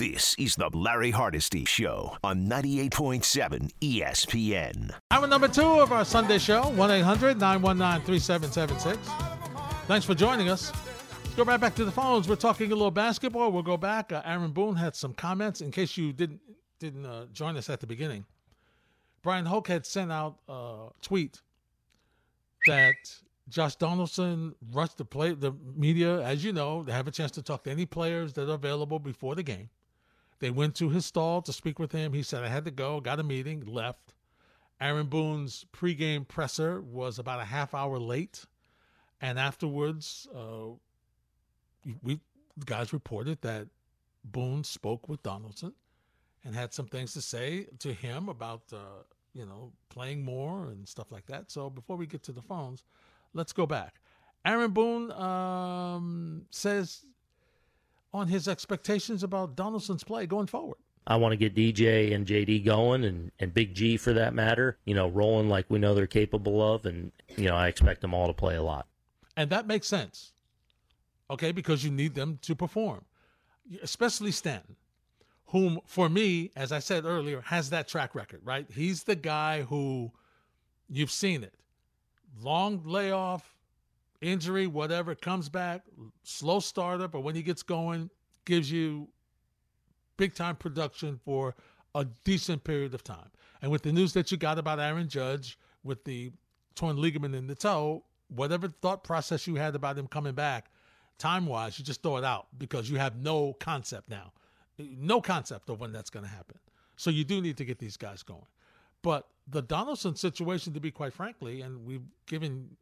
This is the Larry Hardesty Show on 98.7 ESPN. Hour number two of our Sunday show, 1 800 919 3776. Thanks for joining us. Let's go right back to the phones. We're talking a little basketball. We'll go back. Uh, Aaron Boone had some comments in case you didn't didn't uh, join us at the beginning. Brian Hoch had sent out a tweet that Josh Donaldson rushed the play the media, as you know, they have a chance to talk to any players that are available before the game. They went to his stall to speak with him. He said, I had to go, got a meeting, left. Aaron Boone's pregame presser was about a half hour late. And afterwards, uh, we guys reported that Boone spoke with Donaldson and had some things to say to him about, uh, you know, playing more and stuff like that. So before we get to the phones, let's go back. Aaron Boone um, says on his expectations about Donaldson's play going forward. I want to get DJ and JD going and, and Big G for that matter, you know, rolling like we know they're capable of. And, you know, I expect them all to play a lot. And that makes sense, okay, because you need them to perform, especially Stanton, whom, for me, as I said earlier, has that track record, right? He's the guy who you've seen it. Long layoff, injury, whatever, comes back, slow startup, but when he gets going, gives you big time production for a decent period of time. And with the news that you got about Aaron Judge with the torn ligament in the toe, whatever thought process you had about him coming back, time wise, you just throw it out because you have no concept now. No concept of when that's going to happen. So you do need to get these guys going. But the Donaldson situation, to be quite frankly, and we've given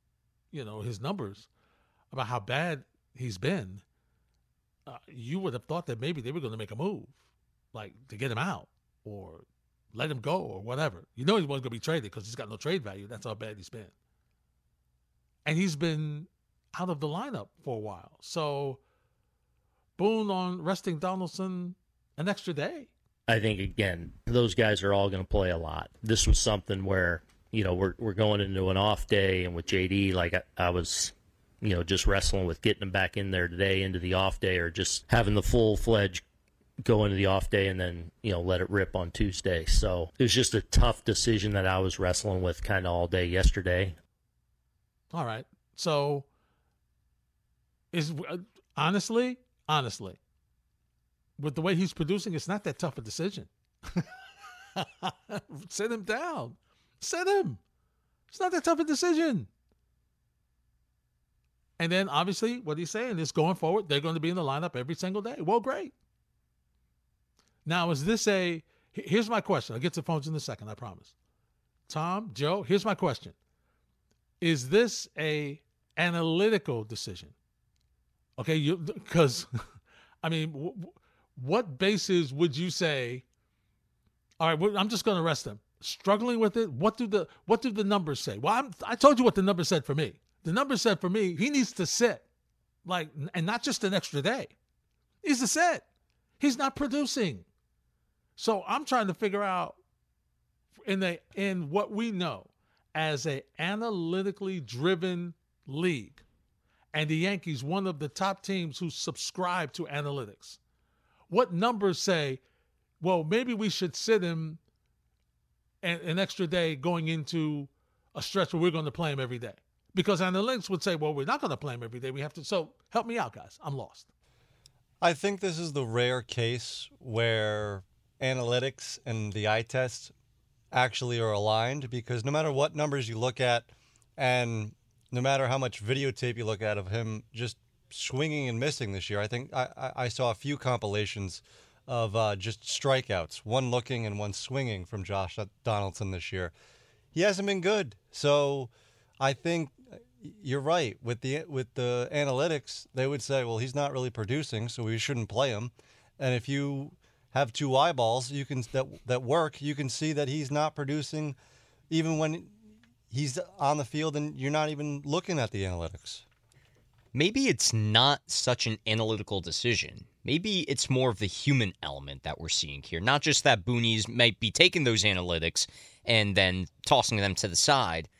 you know his numbers about how bad he's been, uh, you would have thought that maybe they were going to make a move, like to get him out or let him go or whatever. You know he wasn't going to be traded because he's got no trade value. That's how bad he's been, and he's been out of the lineup for a while. So Boone on resting Donaldson an extra day. I think again, those guys are all going to play a lot. This was something where you know, we're we're going into an off day, and with JD, like I, I was, you know, just wrestling with getting him back in there today into the off day, or just having the full fledged go into the off day and then you know let it rip on Tuesday. So it was just a tough decision that I was wrestling with kind of all day yesterday. All right, so is uh, honestly, honestly, with the way he's producing, it's not that tough a decision. Sit him down. Set him. It's not that tough a decision. And then obviously what he's saying is going forward, they're going to be in the lineup every single day. Well, great. Now, is this a here's my question. I'll get to phones in a second, I promise. Tom, Joe, here's my question. Is this a analytical decision? Okay, you because I mean, what basis would you say? All right, I'm just going to arrest them struggling with it. What do the what do the numbers say? Well, I'm, I told you what the numbers said for me. The numbers said for me he needs to sit, like, and not just an extra day. He's to sit. He's not producing. So I'm trying to figure out in the in what we know as a analytically driven league, and the Yankees one of the top teams who subscribe to analytics. What numbers say? Well, maybe we should sit him an, an extra day going into a stretch where we're going to play him every day. Because analytics would say, well, we're not going to play him every day. We have to. So help me out, guys. I'm lost. I think this is the rare case where analytics and the eye test actually are aligned because no matter what numbers you look at and no matter how much videotape you look at of him just swinging and missing this year, I think I, I saw a few compilations of uh, just strikeouts, one looking and one swinging from Josh Donaldson this year. He hasn't been good. So I think you're right with the with the analytics. They would say, well, he's not really producing, so we shouldn't play him. And if you have two eyeballs, you can that that work. You can see that he's not producing, even when he's on the field, and you're not even looking at the analytics. Maybe it's not such an analytical decision maybe it's more of the human element that we're seeing here. Not just that Boonies might be taking those analytics and then tossing them to the side,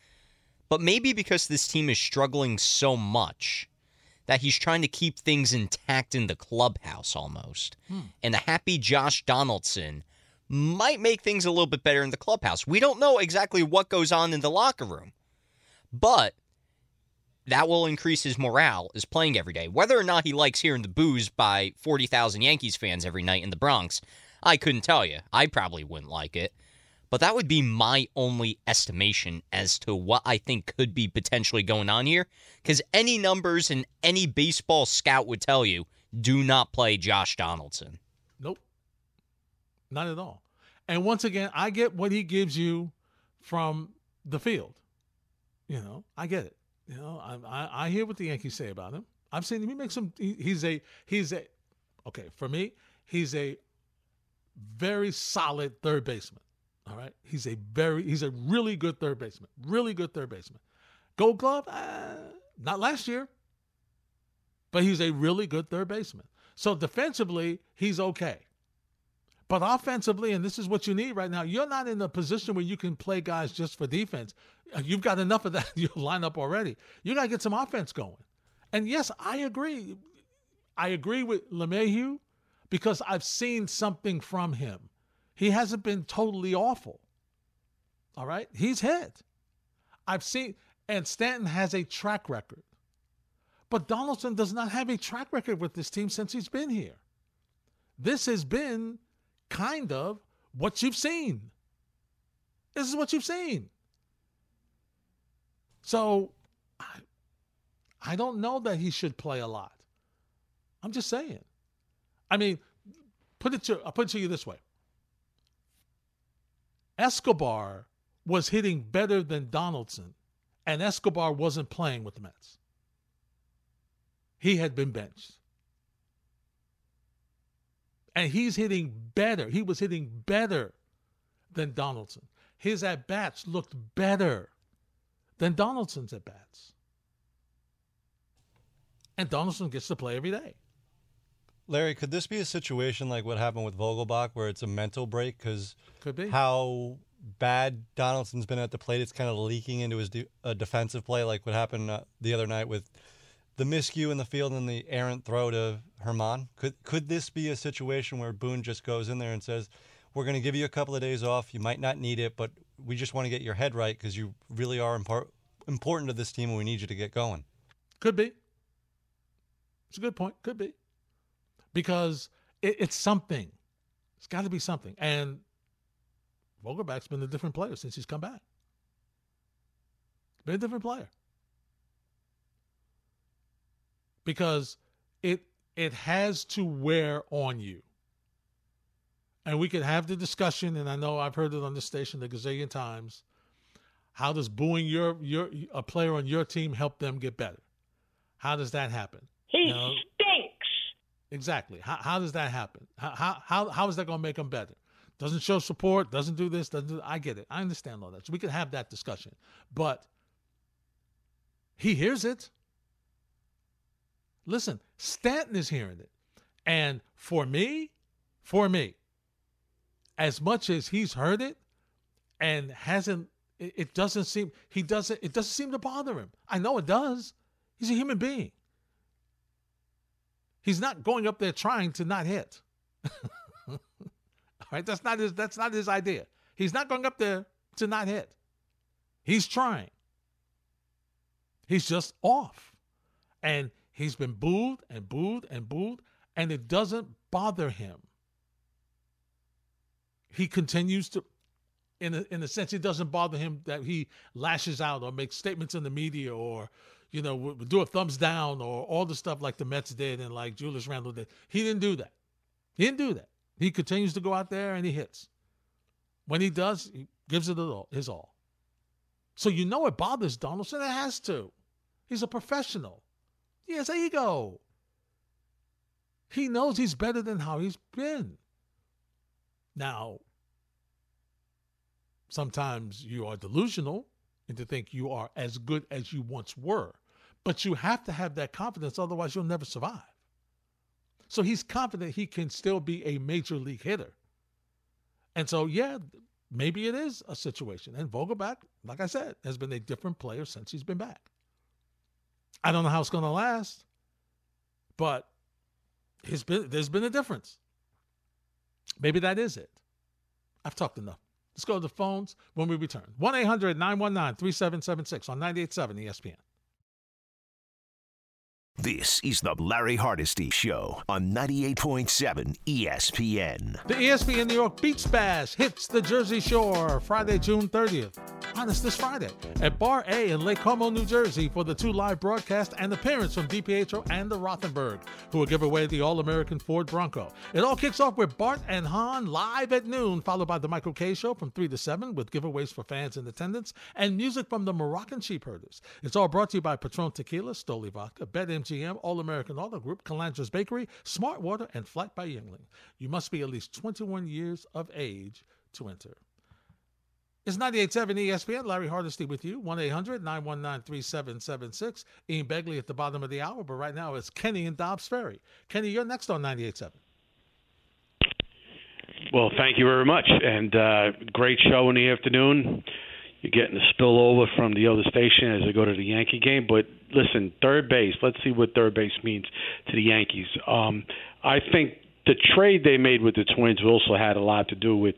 but maybe because this team is struggling so much that he's trying to keep things intact in the clubhouse almost. Hmm. And a happy Josh Donaldson might make things a little bit better in the clubhouse. We don't know exactly what goes on in the locker room, but that will increase his morale is playing every day. Whether or not he likes hearing the booze by 40,000 Yankees fans every night in the Bronx, I couldn't tell you. I probably wouldn't like it. But that would be my only estimation as to what I think could be potentially going on here. Because any numbers and any baseball scout would tell you do not play Josh Donaldson. Nope. Not at all. And once again, I get what he gives you from the field. You know, I get it. You know, I I, I hear what the Yankees say about him. I've seen him. He makes some. He, he's a he's a okay for me. He's a very solid third baseman. All right, he's a very he's a really good third baseman. Really good third baseman. Gold Glove, uh, not last year, but he's a really good third baseman. So defensively, he's okay. But offensively, and this is what you need right now, you're not in a position where you can play guys just for defense. Uh, you've got enough of that in your lineup already. You got to get some offense going. And yes, I agree. I agree with LeMahieu because I've seen something from him. He hasn't been totally awful. All right? He's hit. I've seen, and Stanton has a track record. But Donaldson does not have a track record with this team since he's been here. This has been kind of what you've seen. This is what you've seen. So I, I don't know that he should play a lot. I'm just saying. I mean, put it to I'll put it to you this way. Escobar was hitting better than Donaldson, and Escobar wasn't playing with the Mets. He had been benched. And he's hitting better. He was hitting better than Donaldson. His at bats looked better than Donaldson's at bats. And Donaldson gets to play every day. Larry, could this be a situation like what happened with Vogelbach, where it's a mental break because Could be. how bad Donaldson's been at the plate, it's kind of leaking into his de- uh, defensive play, like what happened uh, the other night with the miscue in the field and the errant throw to Herman. Could could this be a situation where Boone just goes in there and says, "We're going to give you a couple of days off. You might not need it, but we just want to get your head right because you really are impor- important to this team, and we need you to get going." Could be. It's a good point. Could be. Because it, it's something. It's got to be something. And Vogelbach's been a different player since he's come back. Been a different player. Because it it has to wear on you. And we could have the discussion, and I know I've heard it on this station a gazillion times. How does booing your your a player on your team help them get better? How does that happen? He stinks. Exactly. How, how does that happen? How, how, how, how is that going to make them better? Doesn't show support, doesn't do this, doesn't do I get it. I understand all that. So we can have that discussion. But he hears it. Listen, Stanton is hearing it. And for me, for me, as much as he's heard it and hasn't it, doesn't seem he doesn't it doesn't seem to bother him. I know it does. He's a human being. He's not going up there trying to not hit. All right, that's not his that's not his idea. He's not going up there to not hit. He's trying. He's just off. And he's been booed and booed and booed and it doesn't bother him. He continues to in a, in a sense it doesn't bother him that he lashes out or makes statements in the media or you know, do a thumbs down or all the stuff like the Mets did and like Julius Randle did. He didn't do that. He didn't do that. He continues to go out there and he hits. When he does, he gives it all, his all. So you know it bothers Donaldson. It has to. He's a professional. He has ego. He knows he's better than how he's been. Now, sometimes you are delusional and to think you are as good as you once were. But you have to have that confidence, otherwise, you'll never survive. So he's confident he can still be a major league hitter. And so, yeah, maybe it is a situation. And Vogelbach, like I said, has been a different player since he's been back. I don't know how it's going to last. but there's been a difference. Maybe that is it. I've talked enough. Let's go to the phones when we return. 1 800 919 3776 on 98.7 ESPN. This is the Larry Hardesty Show on 98.7 ESPN. The ESPN New York Beach Bash hits the Jersey Shore Friday, June 30th. Honest this Friday at Bar A in Lake Como, New Jersey for the two live broadcasts and appearance from DiPietro and the Rothenberg, who will give away the All American Ford Bronco. It all kicks off with Bart and Hahn live at noon, followed by the Michael Kay Show from 3 to 7 with giveaways for fans in attendance and music from the Moroccan Sheep Herders. It's all brought to you by Patron Tequila, Stoli Vodka, BetMGM, All American Auto Group, Calandras Bakery, Smart Water, and Flight by Yuengling. You must be at least 21 years of age to enter. It's 98.7 ESPN. Larry Hardesty with you. 1 800 919 3776. Ian Begley at the bottom of the hour, but right now it's Kenny and Dobbs Ferry. Kenny, you're next on 98.7. Well, thank you very much. And uh, great show in the afternoon. You're getting the spillover from the other station as I go to the Yankee game. But listen, third base, let's see what third base means to the Yankees. Um, I think the trade they made with the Twins also had a lot to do with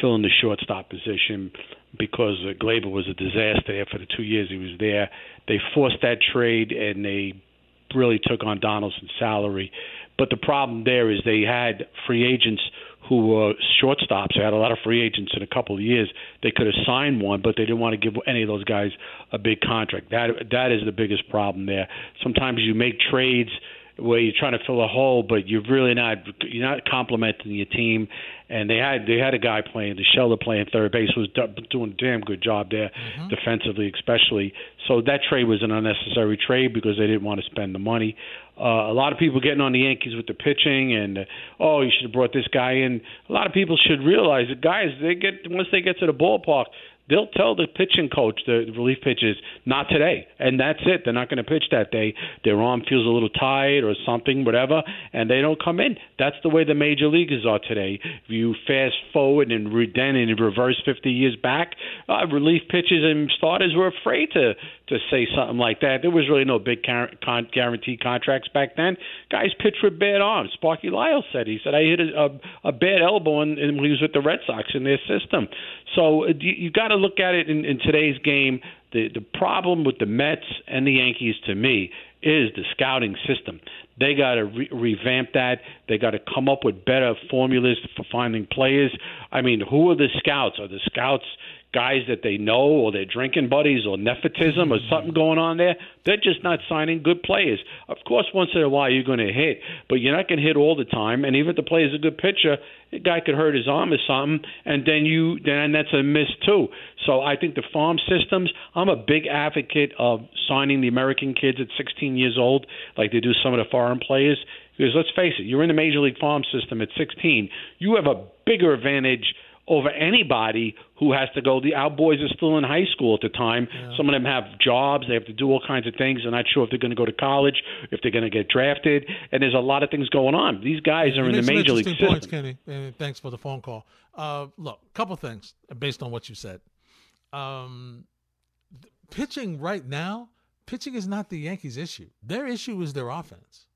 filling the shortstop position because uh, Gleyber was a disaster there for the two years he was there. They forced that trade and they really took on Donaldson's salary. But the problem there is they had free agents who were shortstops. They had a lot of free agents in a couple of years. They could have signed one, but they didn't want to give any of those guys a big contract. That that is the biggest problem there. Sometimes you make trades where you're trying to fill a hole, but you're really not you're not complimenting your team. And they had they had a guy playing the Shelder playing third base was doing a damn good job there mm-hmm. defensively, especially. So that trade was an unnecessary trade because they didn't want to spend the money. Uh, a lot of people getting on the Yankees with the pitching and oh you should have brought this guy in. A lot of people should realize that guys they get once they get to the ballpark they'll tell the pitching coach, the relief pitchers, not today, and that's it. They're not going to pitch that day. Their arm feels a little tired or something, whatever, and they don't come in. That's the way the major leaguers are today. If you fast forward and then in reverse 50 years back, uh, relief pitchers and starters were afraid to to say something like that. There was really no big con- guaranteed contracts back then. Guys pitched with bad arms. Sparky Lyle said he said I hit a, a, a bad elbow in, in, when he was with the Red Sox in their system. So uh, you, you got to look at it in, in today's game. The the problem with the Mets and the Yankees to me is the scouting system. They got to re- revamp that. They got to come up with better formulas for finding players. I mean, who are the scouts? Are the scouts guys that they know or they're drinking buddies or nepotism or something going on there. They're just not signing good players. Of course, once in a while you're going to hit, but you're not going to hit all the time. And even if the player's a good pitcher, the guy could hurt his arm or something, and then you then that's a miss too. So I think the farm systems. I'm a big advocate of signing the American kids at 16 years old, like they do some of the foreign players. Because let's face it, you're in the major league farm system at 16. You have a bigger advantage over anybody who has to go. The our boys are still in high school at the time. Yeah. Some of them have jobs. They have to do all kinds of things. They're not sure if they're going to go to college, if they're going to get drafted, and there's a lot of things going on. These guys are in the major league system. Points, Kenny. And thanks for the phone call. Uh, look, a couple things based on what you said. Um, pitching right now, pitching is not the Yankees' issue. Their issue is their offense.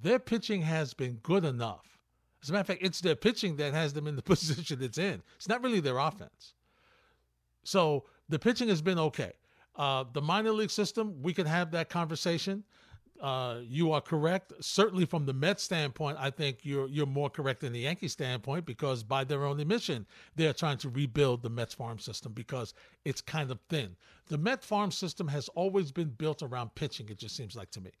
Their pitching has been good enough as a matter of fact, it's their pitching that has them in the position it's in. It's not really their offense. So the pitching has been okay. Uh, the minor league system, we can have that conversation. Uh, you are correct. Certainly, from the Mets standpoint, I think you're you're more correct than the Yankee standpoint because, by their own admission, they are trying to rebuild the Mets farm system because it's kind of thin. The Met farm system has always been built around pitching. It just seems like to me.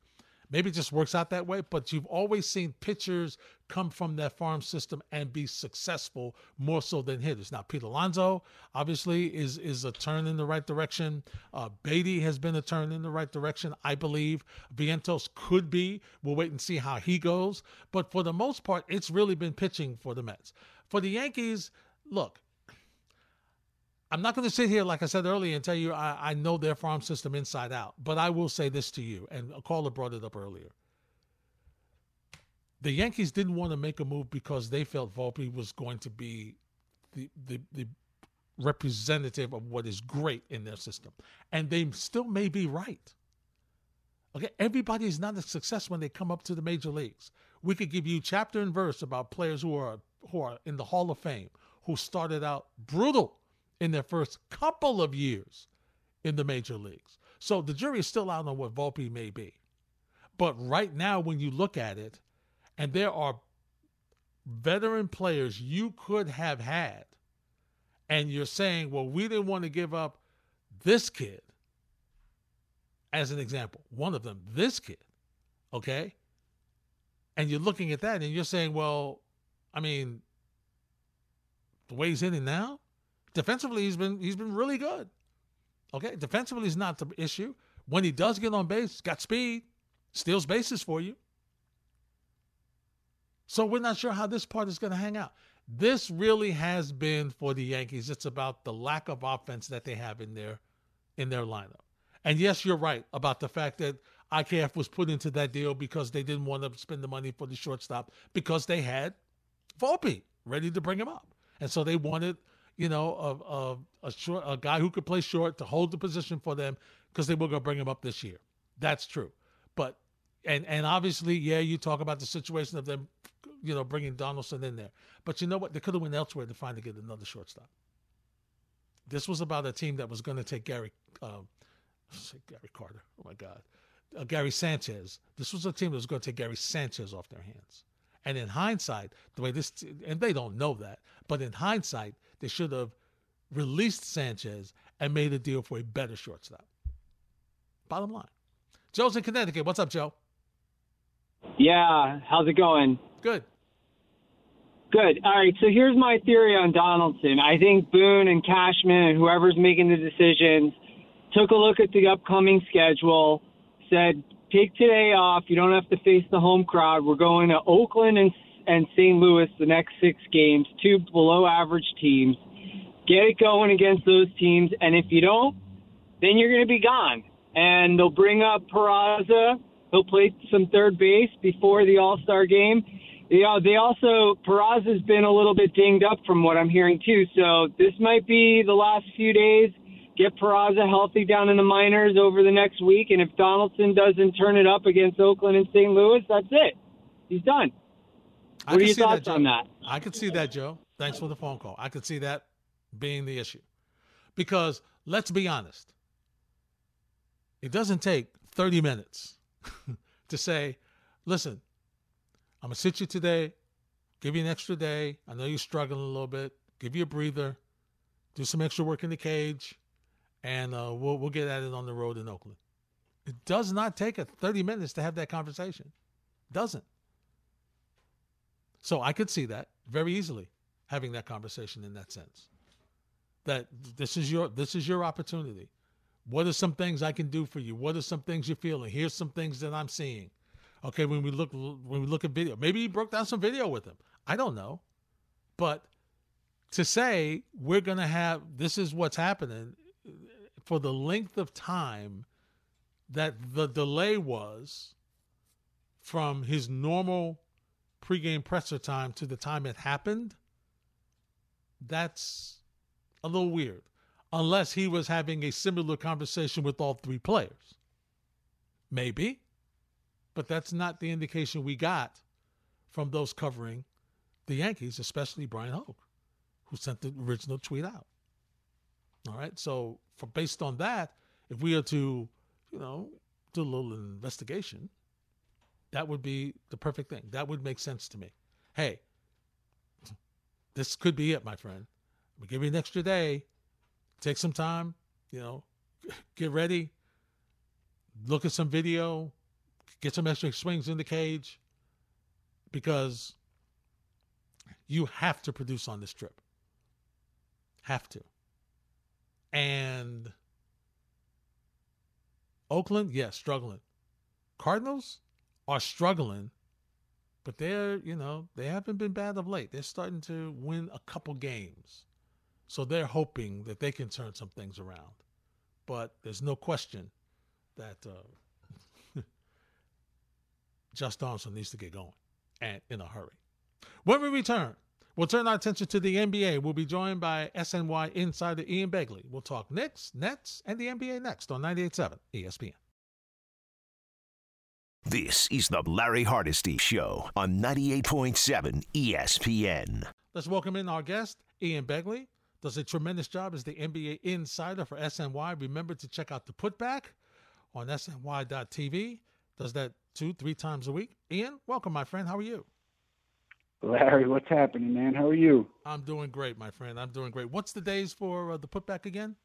Maybe it just works out that way, but you've always seen pitchers come from that farm system and be successful more so than hitters. Now, Pete Alonso obviously is is a turn in the right direction. Uh, Baty has been a turn in the right direction, I believe. Vientos could be. We'll wait and see how he goes. But for the most part, it's really been pitching for the Mets. For the Yankees, look, I'm not going to sit here, like I said earlier, and tell you I, I know their farm system inside out, but I will say this to you, and a caller brought it up earlier. The Yankees didn't want to make a move because they felt Volpe was going to be the, the, the representative of what is great in their system. And they still may be right. Okay, everybody is not a success when they come up to the major leagues. We could give you chapter and verse about players who are who are in the Hall of Fame who started out brutal in their first couple of years in the major leagues. So the jury is still out on what Volpe may be. But right now, when you look at it, and there are veteran players you could have had, and you're saying, well, we didn't want to give up this kid as an example, one of them, this kid, okay? And you're looking at that and you're saying, well, I mean, the way he's hitting now, defensively he's been he's been really good. Okay, defensively is not the issue. When he does get on base, got speed, steals bases for you. So we're not sure how this part is going to hang out. This really has been for the Yankees. It's about the lack of offense that they have in their in their lineup. And yes, you're right about the fact that IKF was put into that deal because they didn't want to spend the money for the shortstop because they had Volpe ready to bring him up, and so they wanted you know a a, a short a guy who could play short to hold the position for them because they were going to bring him up this year. That's true, but and and obviously, yeah, you talk about the situation of them, you know, bringing Donaldson in there, but you know what? They could have went elsewhere to find to get another shortstop. This was about a team that was going to take Gary. Uh, Gary Carter. Oh my God. Uh, Gary Sanchez. This was a team that was going to take Gary Sanchez off their hands. And in hindsight, the way this, and they don't know that, but in hindsight, they should have released Sanchez and made a deal for a better shortstop. Bottom line. Joe's in Connecticut. What's up, Joe? Yeah, how's it going? Good. Good. All right, so here's my theory on Donaldson. I think Boone and Cashman and whoever's making the decisions took a look at the upcoming schedule, said, take today off. You don't have to face the home crowd. We're going to Oakland and, and St. Louis the next six games, two below average teams. Get it going against those teams. And if you don't, then you're going to be gone. And they'll bring up Peraza. He'll play some third base before the All Star game. You know, they also Peraza's been a little bit dinged up from what I'm hearing too. So this might be the last few days get Peraza healthy down in the minors over the next week, and if Donaldson doesn't turn it up against Oakland and St. Louis, that's it. He's done. What are your thoughts that, on that? I could see that, Joe. Thanks for the phone call. I could see that being the issue. Because let's be honest, it doesn't take 30 minutes to say, listen, I'm going to sit you today, give you an extra day. I know you're struggling a little bit, give you a breather, do some extra work in the cage, and uh, we'll we'll get at it on the road in Oakland. It does not take a 30 minutes to have that conversation. Doesn't. So I could see that very easily having that conversation in that sense. That this is your this is your opportunity. What are some things I can do for you? What are some things you're feeling? Here's some things that I'm seeing. Okay, when we look when we look at video, maybe he broke down some video with him. I don't know, but to say we're gonna have this is what's happening for the length of time that the delay was from his normal pregame presser time to the time it happened, that's a little weird. Unless he was having a similar conversation with all three players. Maybe. But that's not the indication we got from those covering the Yankees, especially Brian Hoch, who sent the original tweet out. All right. So for based on that, if we are to, you know, do a little investigation, that would be the perfect thing. That would make sense to me. Hey, this could be it, my friend. We give you an extra day. Take some time, you know, get ready, look at some video, get some extra swings in the cage, because you have to produce on this trip. Have to. And Oakland, yes, yeah, struggling. Cardinals are struggling, but they're, you know, they haven't been bad of late. They're starting to win a couple games. So they're hoping that they can turn some things around. But there's no question that uh, Josh Donaldson needs to get going and in a hurry. When we return, We'll turn our attention to the NBA. We'll be joined by SNY insider Ian Begley. We'll talk Knicks, Nets, and the NBA next on 98.7 ESPN. This is the Larry Hardesty Show on 98.7 ESPN. Let's welcome in our guest, Ian Begley. Does a tremendous job as the NBA insider for SNY. Remember to check out the putback on SNY.tv. Does that two, three times a week. Ian, welcome, my friend. How are you? Larry, what's happening, man? How are you? I'm doing great, my friend. I'm doing great. What's the days for uh, the putback again?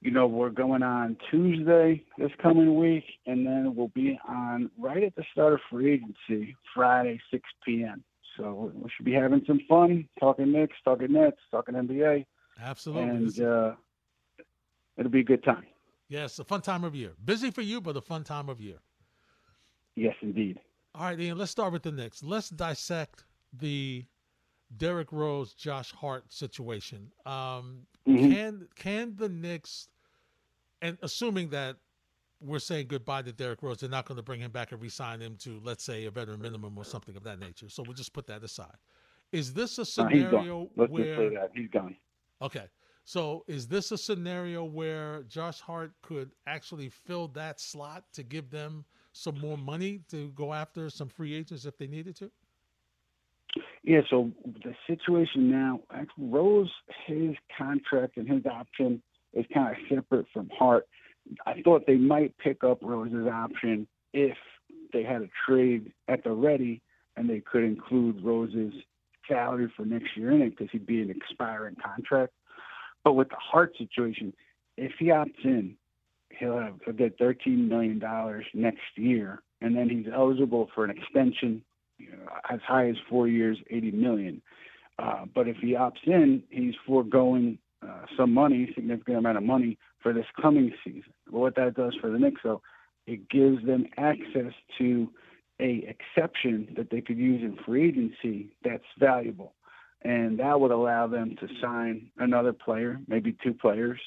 You know, we're going on Tuesday this coming week, and then we'll be on right at the start of free agency, Friday, 6 p.m. So we should be having some fun, talking Knicks, talking Nets, talking NBA. Absolutely. And uh, it'll be a good time. Yes, a fun time of year. Busy for you, but a fun time of year. Yes, indeed. All right, Ian, let's start with the Knicks. Let's dissect the Derrick Rose, Josh Hart situation. Um, mm-hmm. Can can the Knicks, and assuming that we're saying goodbye to Derrick Rose, they're not going to bring him back and re-sign him to, let's say, a veteran minimum or something of that nature. So we'll just put that aside. Is this a scenario no, where? Just say that he's gone. Okay. So is this a scenario where Josh Hart could actually fill that slot to give them some more money to go after some free agents if they needed to? Yeah, so the situation now, Rose, his contract and his option is kind of separate from Hart. I thought they might pick up Rose's option if they had a trade at the ready and they could include Rose's salary for next year in it because he'd be an expiring contract. But with the Hart situation, if he opts in, he'll have he'll get thirteen million dollars next year, and then he's eligible for an extension you know, as high as four years, eighty million. Uh, but if he opts in, he's foregoing uh, some money, significant amount of money for this coming season. But what that does for the Knicks, though, it gives them access to a exception that they could use in free agency that's valuable, and that would allow them to sign another player, maybe two players,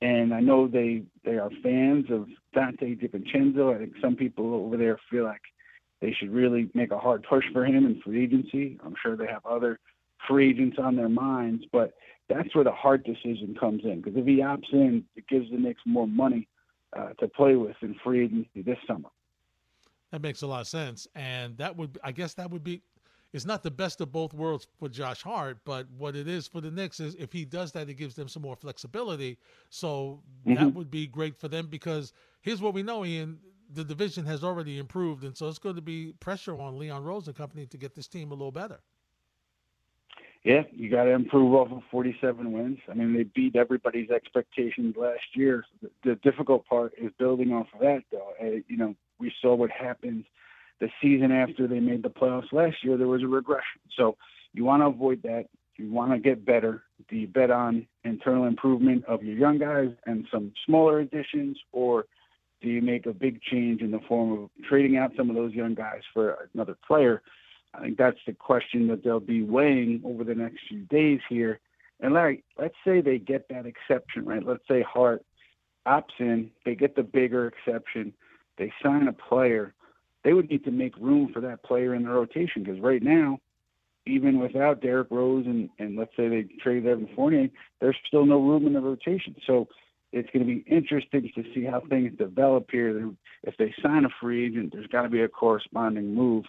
and I know they they are fans of Donte DiVincenzo. I think some people over there feel like they should really make a hard push for him in free agency. I'm sure they have other free agents on their minds, but that's where the hard decision comes in. Because if he opts in, it gives the Knicks more money uh, to play with in free agency this summer. That makes a lot of sense, and that would, I guess, that would be it's not the best of both worlds for Josh Hart, but what it is for the Knicks is if he does that, it gives them some more flexibility. So mm-hmm. that would be great for them because here's what we know, Ian. The division has already improved, and so it's going to be pressure on Leon Rose and company to get this team a little better. Yeah, you got to improve off of 47 wins. I mean, they beat everybody's expectations last year. The, the difficult part is building off of that, though. Uh, you know, we saw what happened – the season after they made the playoffs last year, there was a regression. So you want to avoid that. You want to get better. Do you bet on internal improvement of your young guys and some smaller additions, or do you make a big change in the form of trading out some of those young guys for another player? I think that's the question that they'll be weighing over the next few days here. And Larry, let's say they get that exception, right? Let's say Hart opts in, they get the bigger exception, they sign a player they would need to make room for that player in the rotation because right now, even without Derrick Rose and, and let's say they trade Evan Fournier, there's still no room in the rotation. So it's going to be interesting to see how things develop here. If they sign a free agent, there's got to be a corresponding move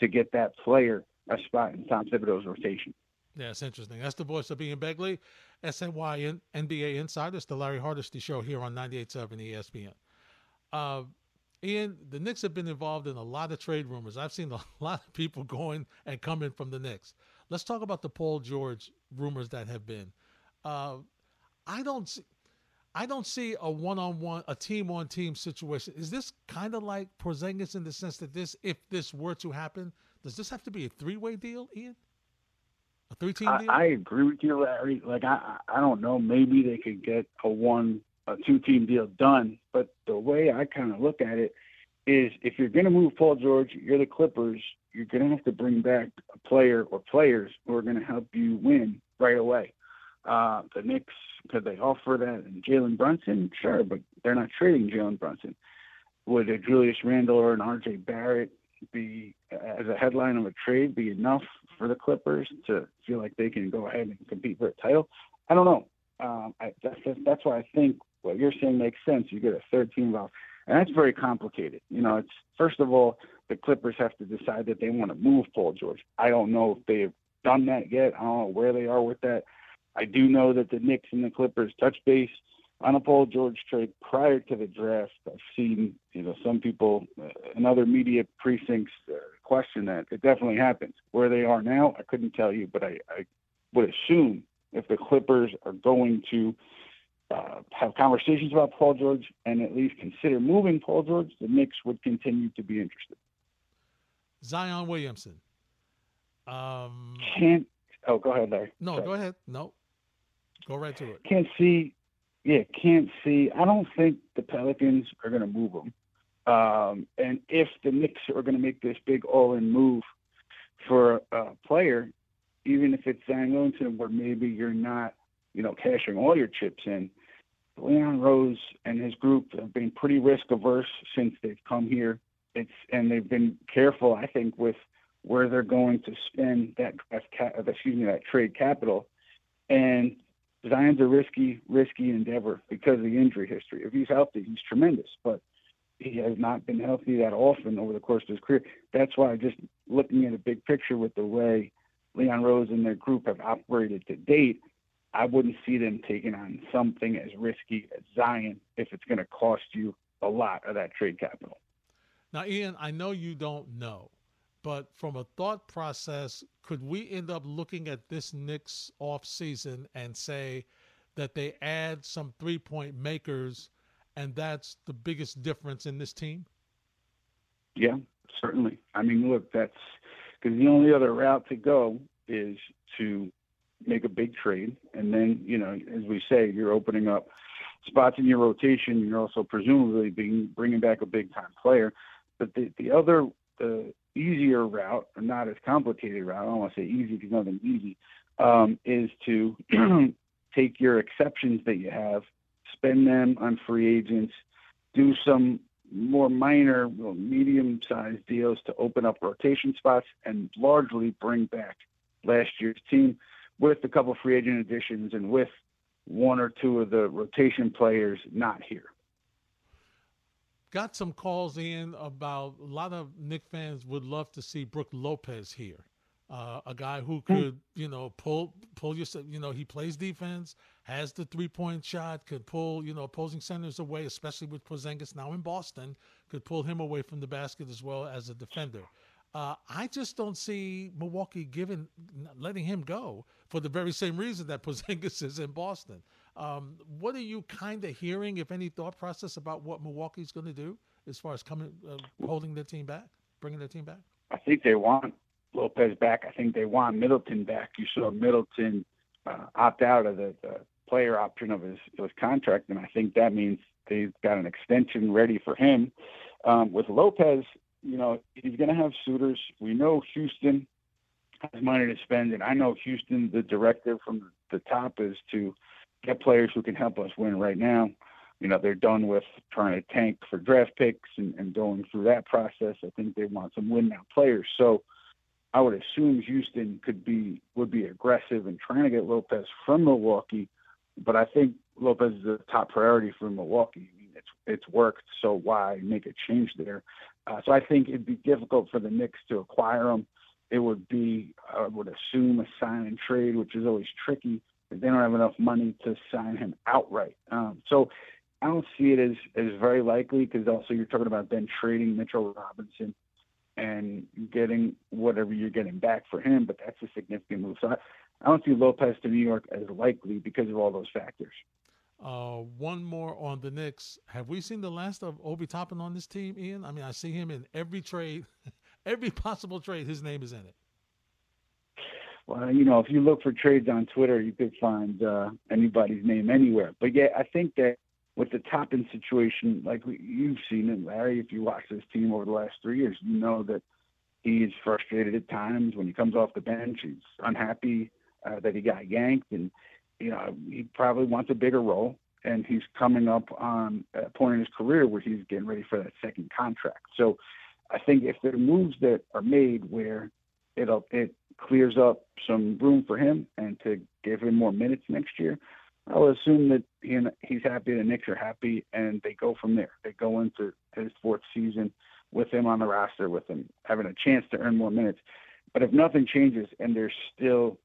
to get that player a spot in Tom Thibodeau's rotation. Yeah, it's interesting. That's the voice of Ian Begley, SNY NBA Insider. It's the Larry Hardesty Show here on 98.7 ESPN. Uh, Ian, the Knicks have been involved in a lot of trade rumors. I've seen a lot of people going and coming from the Knicks. Let's talk about the Paul George rumors that have been. Uh, I don't see, I don't see a one-on-one, a team-on-team situation. Is this kind of like Porzingis in the sense that this, if this were to happen, does this have to be a three-way deal, Ian? A three-team deal? I, I agree with you, Larry. Like I, I don't know. Maybe they could get a one a two team deal done. But the way I kind of look at it is if you're going to move Paul George, you're the Clippers, you're going to have to bring back a player or players who are going to help you win right away. Uh, the Knicks, could they offer that? And Jalen Brunson? Sure, but they're not trading Jalen Brunson. Would a Julius Randle or an RJ Barrett be, as a headline of a trade, be enough for the Clippers to feel like they can go ahead and compete for a title? I don't know. Um, I, that's, that's why I think what you're saying makes sense. You get a third team involved. and that's very complicated. You know, it's first of all the Clippers have to decide that they want to move Paul George. I don't know if they've done that yet. I don't know where they are with that. I do know that the Knicks and the Clippers touch base on a Paul George trade prior to the draft. I've seen, you know, some people uh, in other media precincts uh, question that. It definitely happens. Where they are now, I couldn't tell you, but I, I would assume if the Clippers are going to uh, have conversations about Paul George and at least consider moving Paul George, the Knicks would continue to be interested. Zion Williamson. Um, can't. Oh, go ahead, Larry. No, Sorry. go ahead. No, go right to it. Can't see. Yeah, can't see. I don't think the Pelicans are going to move him. Um, and if the Knicks are going to make this big all-in move for a player, even if it's Zion Williamson, where maybe you're not, you know, cashing all your chips in, Leon Rose and his group have been pretty risk averse since they've come here. It's and they've been careful, I think, with where they're going to spend that draft, excuse me, that trade capital. And Zion's a risky, risky endeavor because of the injury history. If he's healthy, he's tremendous, but he has not been healthy that often over the course of his career. That's why just looking at a big picture with the way Leon Rose and their group have operated to date, I wouldn't see them taking on something as risky as Zion if it's going to cost you a lot of that trade capital. Now, Ian, I know you don't know, but from a thought process, could we end up looking at this Knicks off season and say that they add some three point makers, and that's the biggest difference in this team? Yeah, certainly. I mean, look, that's because the only other route to go is to make a big trade, and then you know, as we say, you're opening up spots in your rotation. You're also presumably being bringing back a big time player. But the, the other the easier route, or not as complicated route, I don't want to say easy because nothing easy, um, is to take your exceptions that you have, spend them on free agents, do some more minor, well, medium-sized deals to open up rotation spots, and largely bring back last year's team with a couple free agent additions and with one or two of the rotation players not here got some calls in about a lot of Knick fans would love to see Brook Lopez here. Uh, a guy who hmm. could, you know, pull pull your, you know, he plays defense, has the three point shot, could pull, you know, opposing centers away, especially with Porzingis now in Boston, could pull him away from the basket as well as a defender. Uh, I just don't see Milwaukee giving letting him go for the very same reason that Porzingis is in Boston. Um, what are you kind of hearing, if any, thought process about what Milwaukee's going to do as far as coming, uh, holding their team back, bringing their team back? I think they want Lopez back. I think they want Middleton back. You saw Middleton uh, opt out of the, the player option of his, his contract, and I think that means they've got an extension ready for him. Um, with Lopez, you know, he's going to have suitors. We know Houston has money to spend, and I know Houston, the directive from the top is to get players who can help us win right now. You know, they're done with trying to tank for draft picks and, and going through that process. I think they want some win now players. So I would assume Houston could be would be aggressive in trying to get Lopez from Milwaukee, but I think Lopez is the top priority for Milwaukee. I mean, it's it's worked, so why make a change there? Uh, so I think it'd be difficult for the Knicks to acquire him. It would be, I would assume, a sign and trade, which is always tricky they don't have enough money to sign him outright. Um, so I don't see it as as very likely because also you're talking about then trading Mitchell Robinson and getting whatever you're getting back for him, but that's a significant move. So I, I don't see Lopez to New York as likely because of all those factors. Uh, one more on the Knicks. Have we seen the last of Obi Toppin on this team, Ian? I mean, I see him in every trade, every possible trade. His name is in it well, you know, if you look for trades on Twitter, you could find uh, anybody's name anywhere. But yeah, I think that with the Toppin situation, like you've seen it, Larry, if you watch this team over the last three years, you know that he's frustrated at times when he comes off the bench. He's unhappy uh, that he got yanked, and you know he probably wants a bigger role. And he's coming up on a point in his career where he's getting ready for that second contract. So I think if there are moves that are made where it'll it clears up some room for him and to give him more minutes next year, I'll assume that he and, he's happy, the Knicks are happy, and they go from there. They go into his fourth season with him on the roster, with him having a chance to earn more minutes. But if nothing changes and there's still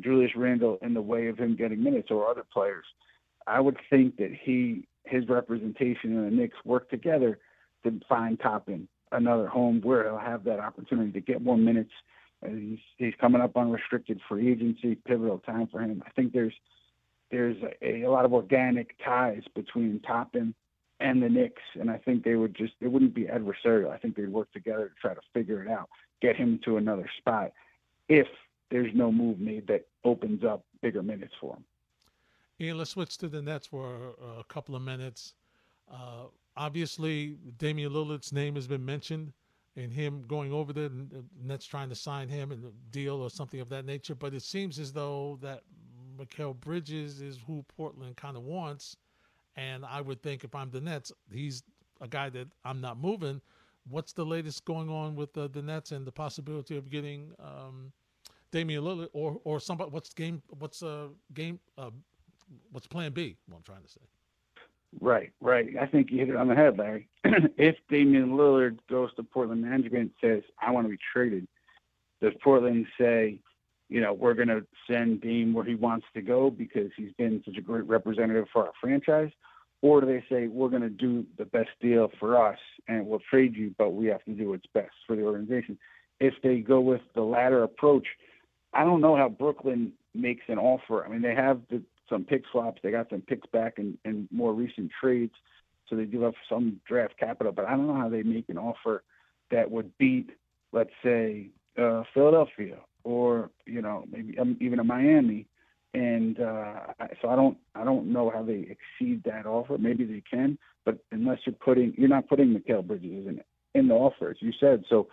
Julius Randle in the way of him getting minutes or other players, I would think that he his representation and the Knicks work together to find Toppin another home where he'll have that opportunity to get more minutes. He's, he's coming up on restricted free agency, pivotal time for him. I think there's there's a, a lot of organic ties between Toppin and the Knicks, and I think they would just it wouldn't be adversarial. I think they'd work together to try to figure it out, get him to another spot, if there's no move made that opens up bigger minutes for him. Ian, let's switch to the Nets for a, couple of minutes. Uh, obviously, Damian Lillard's name has been mentioned, and him going over there, the Nets trying to sign him and deal or something of that nature. But it seems as though that Mikal Bridges is who Portland kind of wants, and I would think if I'm the Nets, he's a guy that I'm not moving. What's the latest going on with the, the Nets and the possibility of getting um, Damian Lillard or or somebody? What's game? What's uh, game? Uh, what's Plan B? What I'm trying to say. Right, right. I think you hit it on the head, Larry. if Damian Lillard goes to Portland management and says, "I want to be traded," does Portland say, you know, we're going to send Dame where he wants to go because he's been such a great representative for our franchise? Or do they say, we're going to do the best deal for us and we'll trade you, but we have to do what's best for the organization? If they go with the latter approach, I don't know how Brooklyn makes an offer. I mean, they have the, some pick swaps, they got some picks back in, in more recent trades, so they do have some draft capital, but I don't know how they make an offer that would beat, let's say, uh, Philadelphia or you know maybe um, even a Miami. And uh, so I don't I don't know how they exceed that offer. Maybe they can, but unless you're putting you're not putting Mikal Bridges in in the offer, as you said. So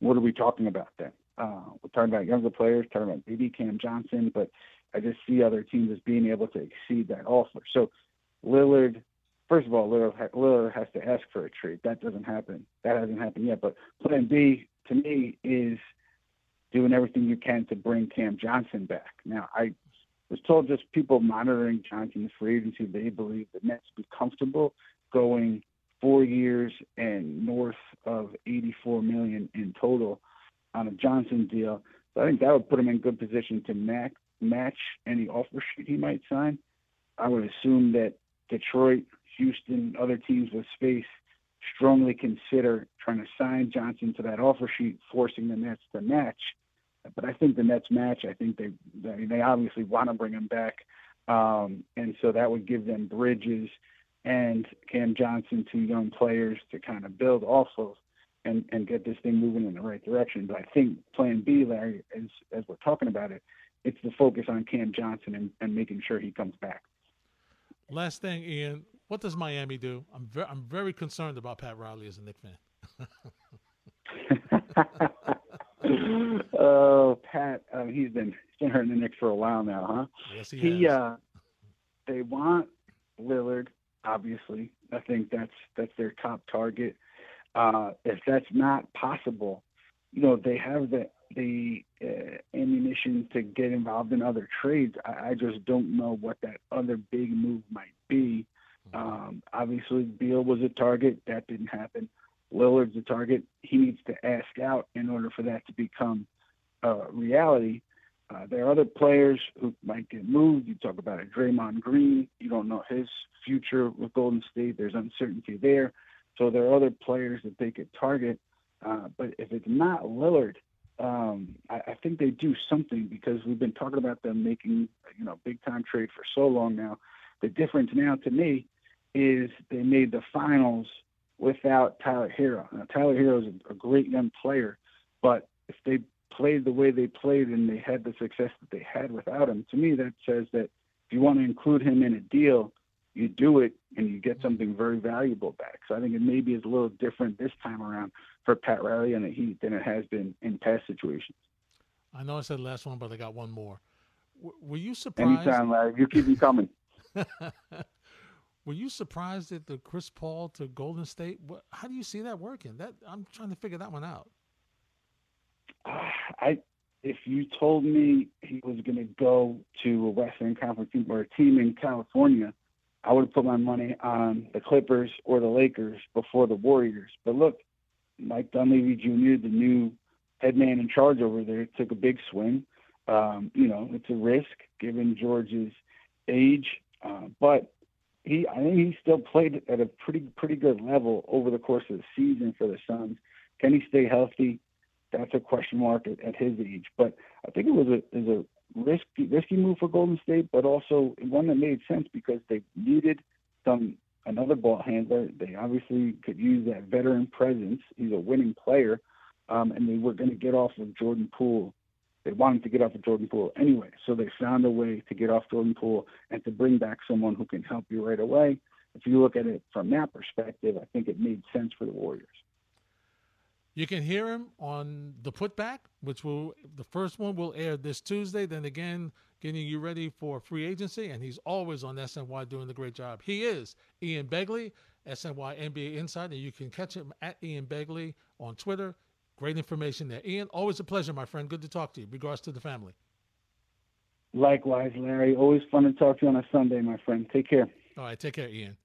what are we talking about then? Uh, we're talking about younger players, talking about maybe Cam Johnson, but I just see other teams as being able to exceed that offer. So Lillard, first of all, Lillard, has to ask for a trade. That doesn't happen. That hasn't happened yet. But Plan B to me is doing everything you can to bring Cam Johnson back. Now, I was told just people monitoring Johnson's free agency, they believe the Nets be comfortable going four years and north of 84 million in total on a Johnson deal. So I think that would put him in good position to match match any offer sheet he might sign. I would assume that Detroit, Houston, other teams with space strongly consider trying to sign Johnson to that offer sheet, forcing the Nets to match but I think the Nets match. I think they they, they obviously want to bring him back, um, and so that would give them Bridges and Cam Johnson, two young players to kind of build off of and and get this thing moving in the right direction. But I think Plan B, Larry, as as we're talking about it, it's the focus on Cam Johnson and, and making sure he comes back. Last thing, Ian, what does Miami do? I'm very I'm very concerned about Pat Riley as a Knick fan. oh, Pat, uh, he's been he's been hurting the Knicks for a while now, huh? Yes, he, he has. Uh, they want Lillard, obviously. I think that's that's their top target. Uh, if that's not possible, you know they have the the uh, ammunition to get involved in other trades. I, I just don't know what that other big move might be. Mm-hmm. Um, obviously, Beal was a target. That didn't happen. Lillard's a target. He needs to ask out in order for that to become a reality. Uh, there are other players who might get moved. You talk about a Draymond Green. You don't know his future with Golden State. There's uncertainty there. So there are other players that they could target. Uh, but if it's not Lillard, um, I, I think they do something because we've been talking about them making you know big time trade for so long now. The difference now to me is they made the finals without Tyler Herro. Now, Tyler Herro is a, a great young player, but if they played the way they played and they had the success that they had without him, to me that says that if you want to include him in a deal, you do it and you get something very valuable back. So I think it maybe is a little different this time around for Pat Riley and the Heat than it has been in past situations. I know I said last one, but I got one more. W- were you surprised? Anytime, Larry. You keep me coming. Were you surprised at the Chris Paul to Golden State? What, how do you see that working? That I'm trying to figure that one out. Uh, I if you told me he was going to go to a Western Conference team or a team in California, I would put my money on the Clippers or the Lakers before the Warriors. But look, Mike Dunleavy Jr., the new head man in charge over there, took a big swing. Um, you know, it's a risk given George's age, uh, but he I think he still played at a pretty pretty good level over the course of the season for the Suns. Can he stay healthy? That's a question mark at, at his age. But I think it was a is a risky risky move for Golden State, but also one that made sense because they needed some another ball handler. They obviously could use that veteran presence. He's a winning player, um, and they were going to get off of Jordan Poole they wanted to get off of Jordan Poole anyway. So they found a way to get off Jordan Poole and to bring back someone who can help you right away. If you look at it from that perspective, I think it made sense for the Warriors. You can hear him on the putback, which will the first one will air this Tuesday. Then again, getting you ready for free agency, and he's always on SNY doing the great job. He is Ian Begley, SNY NBA Insider. And you can catch him at Ian Begley on Twitter. Great information there. Ian, always a pleasure, my friend. Good to talk to you. Regards to the family. Likewise, Larry. Always fun to talk to you on a Sunday, my friend. Take care. All right, take care, Ian.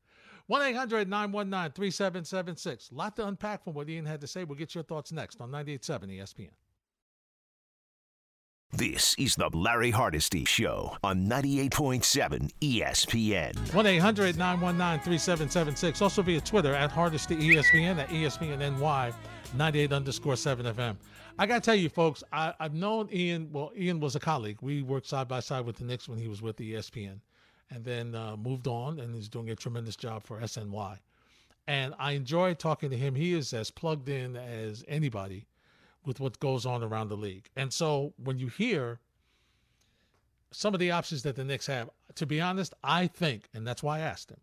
1 800 919 3776. Lot to unpack from what Ian had to say. We'll get your thoughts next on 98.7 ESPN. This is the Larry Hardesty Show on 98.7 ESPN. 1 800 919 3776. Also via Twitter at Hardesty ESPN at ESPN NY 98 underscore 7 FM. I got to tell you, folks, I, have known Ian. Well, Ian was a colleague. We worked side by side with the Knicks when he was with ESPN and then uh, moved on and is doing a tremendous job for SNY. And I enjoy talking to him. He is as plugged in as anybody with what goes on around the league. And so when you hear some of the options that the Knicks have, to be honest, I think, and that's why I asked him,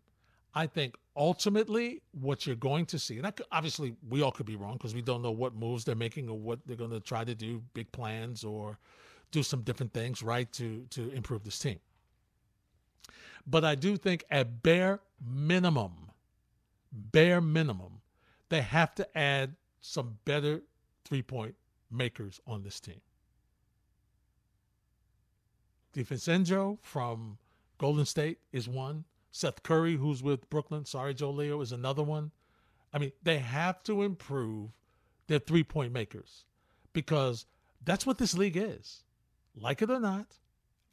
I think ultimately what you're going to see, and could, obviously we all could be wrong because we don't know what moves they're making or what they're going to try to do, big plans or do some different things, right, to to improve this team. But I do think at bare minimum, bare minimum, they have to add some better three point makers on this team. DiVincenzo from Golden State is one. Seth Curry, who's with Brooklyn, sorry, Joe Leo, is another one. I mean, they have to improve their three point makers because that's what this league is. Like it or not,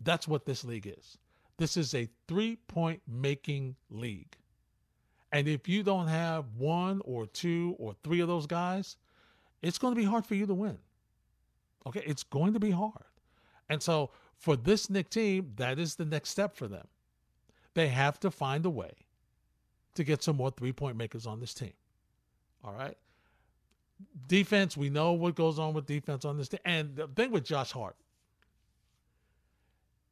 that's what this league is. This is a three point making league. And if you don't have one or two or three of those guys, it's going to be hard for you to win. Okay, it's going to be hard. And so for this Knick team, that is the next step for them. They have to find a way to get some more three point makers on this team. All right. Defense, we know what goes on with defense on this team. And the thing with Josh Hart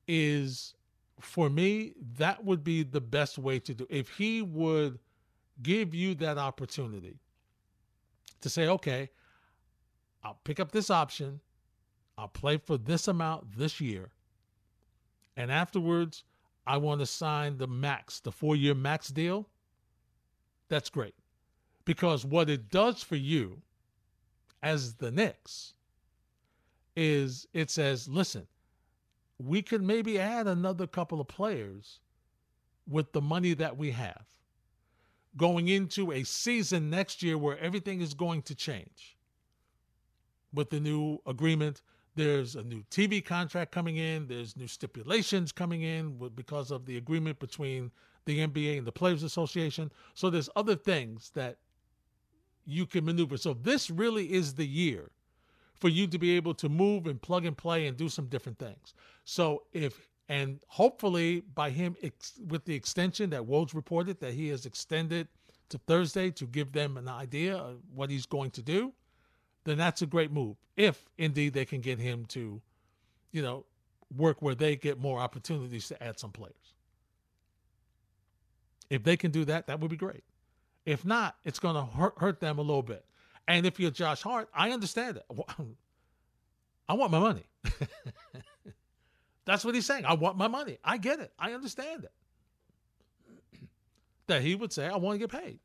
is for me, that would be the best way to do. If he would give you that opportunity to say, okay, I'll pick up this option, I'll play for this amount this year, and afterwards I want to sign the max, the four year max deal, that's great. Because what it does for you as the Knicks is it says, listen, we could maybe add another couple of players with the money that we have going into a season next year where everything is going to change with the new agreement there's a new TV contract coming in. There's new stipulations coming in because of the agreement between the NBA and the Players Association. So there's other things that you can maneuver. So this really is the year for you to be able to move and plug and play and do some different things. So if and hopefully by him ex- with the extension that Woj reported that he has extended to Thursday to give them an idea of what he's going to do then that's a great move. If indeed they can get him to, you know, work where they get more opportunities to add some players. If they can do that, that would be great. If not, it's going to hurt, hurt them a little bit. And if you're Josh Hart, I understand it. I want my money. That's what he's saying. I want my money. I get it. I understand it. That he would say, I want to get paid.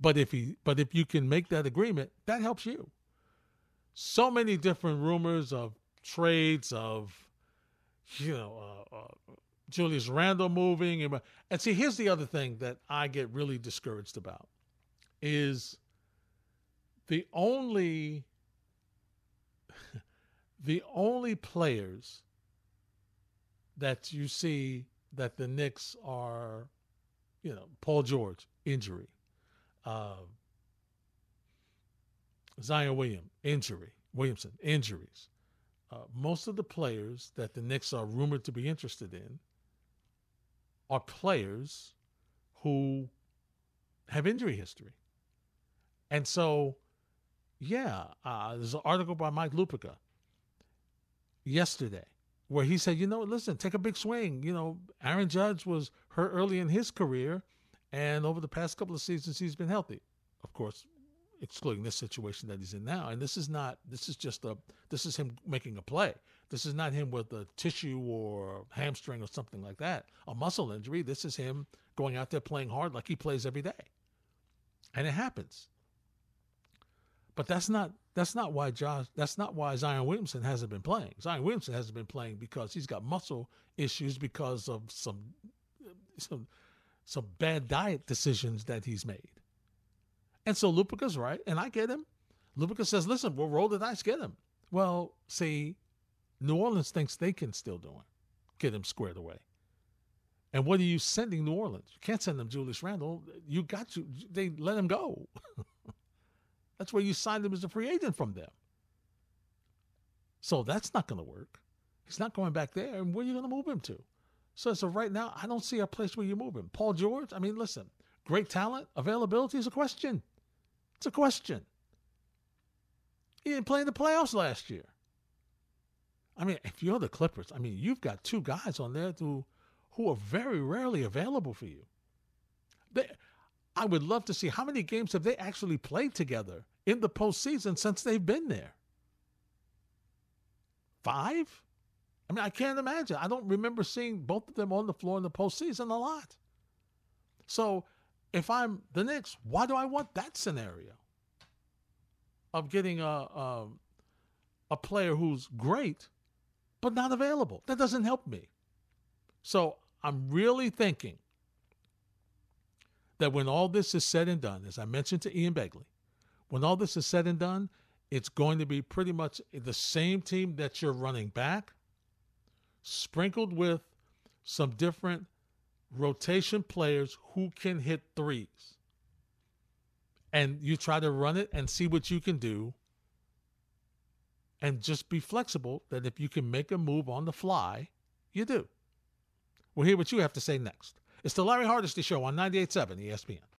But if he but if you can make that agreement, that helps you. so many different rumors of trades of, you know, uh, uh, Julius Randle moving. And, and see, here's the other thing that I get really discouraged about is the only the only players that you see that the Knicks are, you know, Paul George injury, uh, Zion William injury, Williamson injuries. Uh, most of the players that the Knicks are rumored to be interested in are players who have injury history. And so, yeah, uh, there's an article by Mike Lupica yesterday where he said, you know, listen, take a big swing. You know, Aaron Judge was hurt early in his career, and over the past couple of seasons, he's been healthy. Of course, excluding this situation that he's in now. And this is not, this is just a, this is him making a play. This is not him with a tissue or hamstring or something like that, a muscle injury. This is him going out there playing hard like he plays every day. And it happens. But that's not that's not why Josh that's not why Zion Williamson hasn't been playing. Zion Williamson hasn't been playing because he's got muscle issues because of some some some bad diet decisions that he's made. And so Lupica's right, and I get him. Lupica says, listen, we'll roll the dice, get him. Well, see, New Orleans thinks they can still do it, get him squared away. And what are you sending New Orleans? You can't send them Julius Randle. You got to, they let him go. That's where you signed him as a free agent from them. So that's not going to work. He's not going back there. And where are you going to move him to? So, so right now, I don't see a place where you move him. Paul George, I mean, listen, great talent, availability is a question. It's a question. He didn't play in the playoffs last year. I mean, if you're the Clippers, I mean, you've got two guys on there who, who are very rarely available for you. They, I would love to see how many games have they actually played together in the postseason since they've been there. Five? I mean, I can't imagine. I don't remember seeing both of them on the floor in the postseason a lot. So if I'm the Knicks, why do I want that scenario of getting a, a, a player who's great but not available? That doesn't help me. So I'm really thinking that when all this is said and done, as I mentioned to Ian Begley, when all this is said and done, it's going to be pretty much the same team that you're running back, sprinkled with some different rotation players who can hit threes. And you try to run it and see what you can do. And just be flexible that if you can make a move on the fly, you do. We'll hear what you have to say next. It's the Larry Hardesty Show on 98.7 ESPN.